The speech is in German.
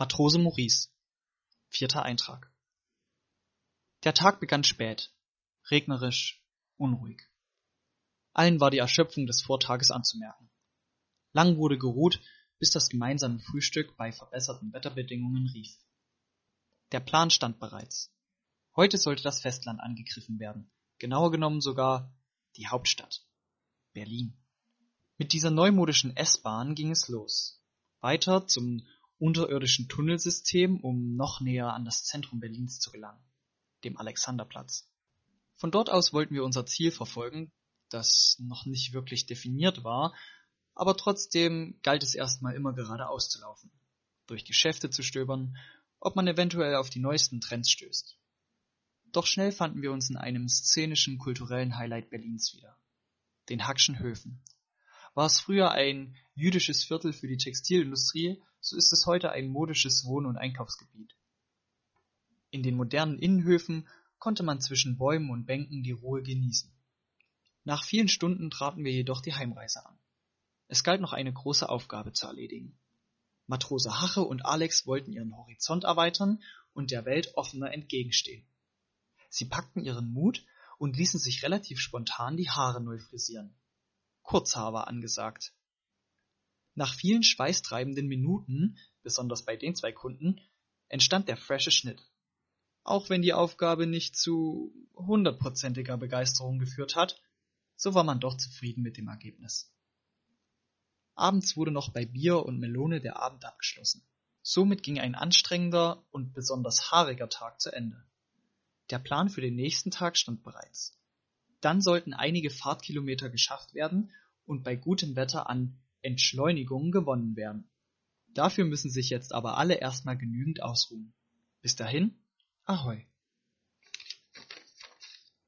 Matrose Maurice. Vierter Eintrag. Der Tag begann spät, regnerisch, unruhig. Allen war die Erschöpfung des Vortages anzumerken. Lang wurde geruht, bis das gemeinsame Frühstück bei verbesserten Wetterbedingungen rief. Der Plan stand bereits. Heute sollte das Festland angegriffen werden, genauer genommen sogar die Hauptstadt, Berlin. Mit dieser neumodischen S-Bahn ging es los. Weiter zum unterirdischen Tunnelsystem, um noch näher an das Zentrum Berlins zu gelangen, dem Alexanderplatz. Von dort aus wollten wir unser Ziel verfolgen, das noch nicht wirklich definiert war, aber trotzdem galt es erstmal immer geradeaus zu laufen, durch Geschäfte zu stöbern, ob man eventuell auf die neuesten Trends stößt. Doch schnell fanden wir uns in einem szenischen kulturellen Highlight Berlins wieder, den Hackschen Höfen. War es früher ein jüdisches Viertel für die Textilindustrie, so ist es heute ein modisches Wohn- und Einkaufsgebiet. In den modernen Innenhöfen konnte man zwischen Bäumen und Bänken die Ruhe genießen. Nach vielen Stunden traten wir jedoch die Heimreise an. Es galt noch eine große Aufgabe zu erledigen. Matrose Hache und Alex wollten ihren Horizont erweitern und der Welt offener entgegenstehen. Sie packten ihren Mut und ließen sich relativ spontan die Haare neu frisieren. Kurzhaar war angesagt. Nach vielen schweißtreibenden Minuten, besonders bei den zwei Kunden, entstand der frische Schnitt. Auch wenn die Aufgabe nicht zu hundertprozentiger Begeisterung geführt hat, so war man doch zufrieden mit dem Ergebnis. Abends wurde noch bei Bier und Melone der Abend abgeschlossen. Somit ging ein anstrengender und besonders haariger Tag zu Ende. Der Plan für den nächsten Tag stand bereits. Dann sollten einige Fahrtkilometer geschafft werden und bei gutem Wetter an Entschleunigung gewonnen werden. Dafür müssen sich jetzt aber alle erstmal genügend ausruhen. Bis dahin, Ahoi!